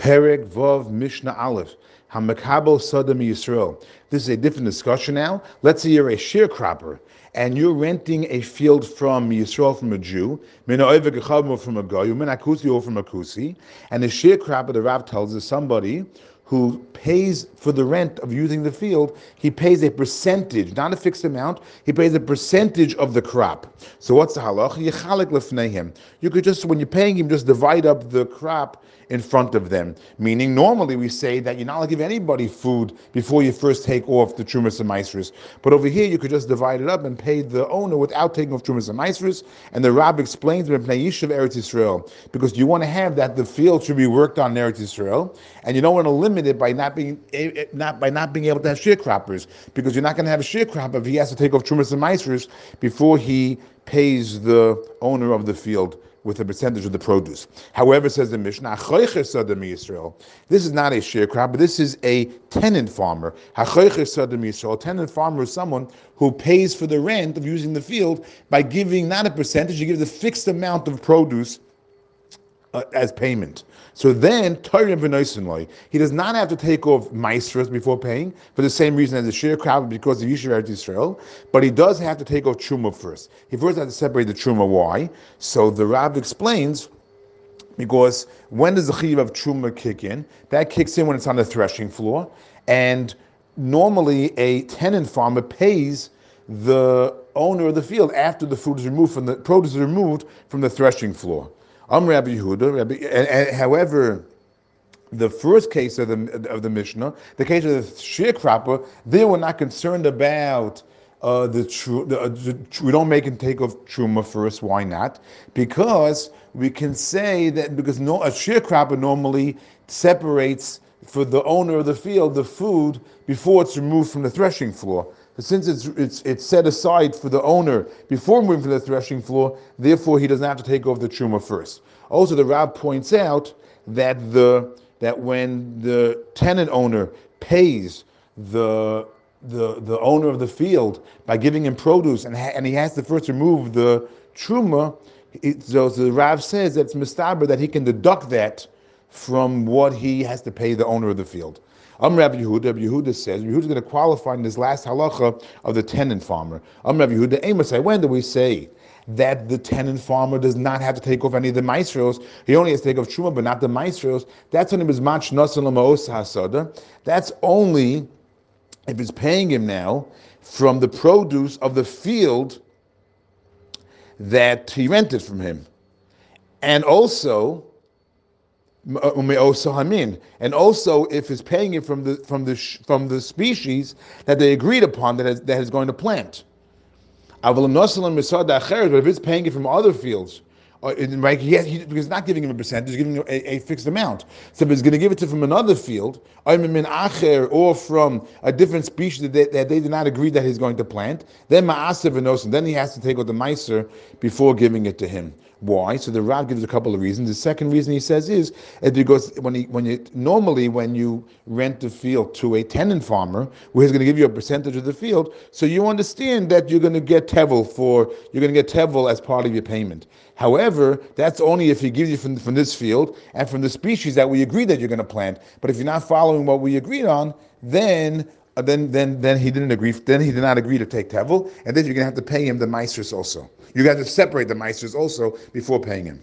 Perek Vov Mishnah Aleph. Hamakabel Sodom Yisrael. This is a different discussion now. Let's say you're a sharecropper and you're renting a field from Yisrael from a Jew, from a Goy, from a Kusi, and the sharecropper, the Rav tells us somebody who pays for the rent of using the field, he pays a percentage, not a fixed amount, he pays a percentage of the crop. So what's the halach? You could just, when you're paying him, just divide up the crop in front of them. Meaning, normally we say that you're not allowed to give anybody food before you first take off the Trumas and maasros. But over here, you could just divide it up and pay the owner without taking off Trumas and maasros. And the Rav explains, of Eretz Israel, because you want to have that the field should be worked on in Eretz Israel, and you don't want to limit it by not being not by not being able to have sharecroppers because you're not going to have a sharecropper if he has to take off trumas and meisters before he pays the owner of the field with a percentage of the produce. However, says the Mishnah, this is not a sharecropper, this is a tenant farmer. A tenant farmer is someone who pays for the rent of using the field by giving not a percentage, he gives a fixed amount of produce uh, as payment. So then, he does not have to take off maasros before paying for the same reason as the sharecropper because of Yisrael Israel, but he does have to take off truma first. He first has to separate the truma. Why? So the Rav explains because when does the chiyuv of truma kick in? That kicks in when it's on the threshing floor, and normally a tenant farmer pays the owner of the field after the food is removed from the produce is removed from the threshing floor. I'm Rabbi Yehuda. Rabbi, and, and, however, the first case of the of the Mishnah, the case of the sharecropper, they were not concerned about uh, the true. Uh, the, we don't make and take of truma first. Why not? Because we can say that because no a sharecropper normally separates for the owner of the field the food before it's removed from the threshing floor. But since it's, it's, it's set aside for the owner before moving to the threshing floor, therefore he doesn't have to take off the truma first. Also, the Rav points out that the that when the tenant owner pays the the, the owner of the field by giving him produce and, ha- and he has to first remove the truma, it, so the Rav says that it's mistaber that he can deduct that from what he has to pay the owner of the field. I'm Rabbi Yehuda. Rabbi Yehuda says, Yehuda is going to qualify in this last halacha of the tenant farmer. I'm Rabbi Yehuda. Amos, when do we say that the tenant farmer does not have to take off any of the maasros. He only has to take off truma, but not the maasros. That's only mach hasada. That's only if it's paying him now from the produce of the field that he rented from him. And also, Uh, um, and also if he's paying it from the from the from the species that they agreed upon that is, that is going to plant. Um, um, but if it's paying it from other fields, uh, right? Has, he, he's not giving him a percent, he's giving him a, a, fixed amount. So if he's going to give it to from another field, or from a different species that they, that they did not agree that he's going to plant, then then he has to take out the meiser before giving it to him. Why? So the Rav gives a couple of reasons. The second reason he says is, because when he, when you normally when you rent the field to a tenant farmer, where he's going to give you a percentage of the field, so you understand that you're going to get tevel for you're going to get tevel as part of your payment. However, that's only if he gives you from, from this field and from the species that we agree that you're going to plant. But if you're not following what we agreed on, then uh, then then then he didn't agree. Then he did not agree to take tevel, and then you're gonna have to pay him the meisters also. You got to separate the meisters also before paying him.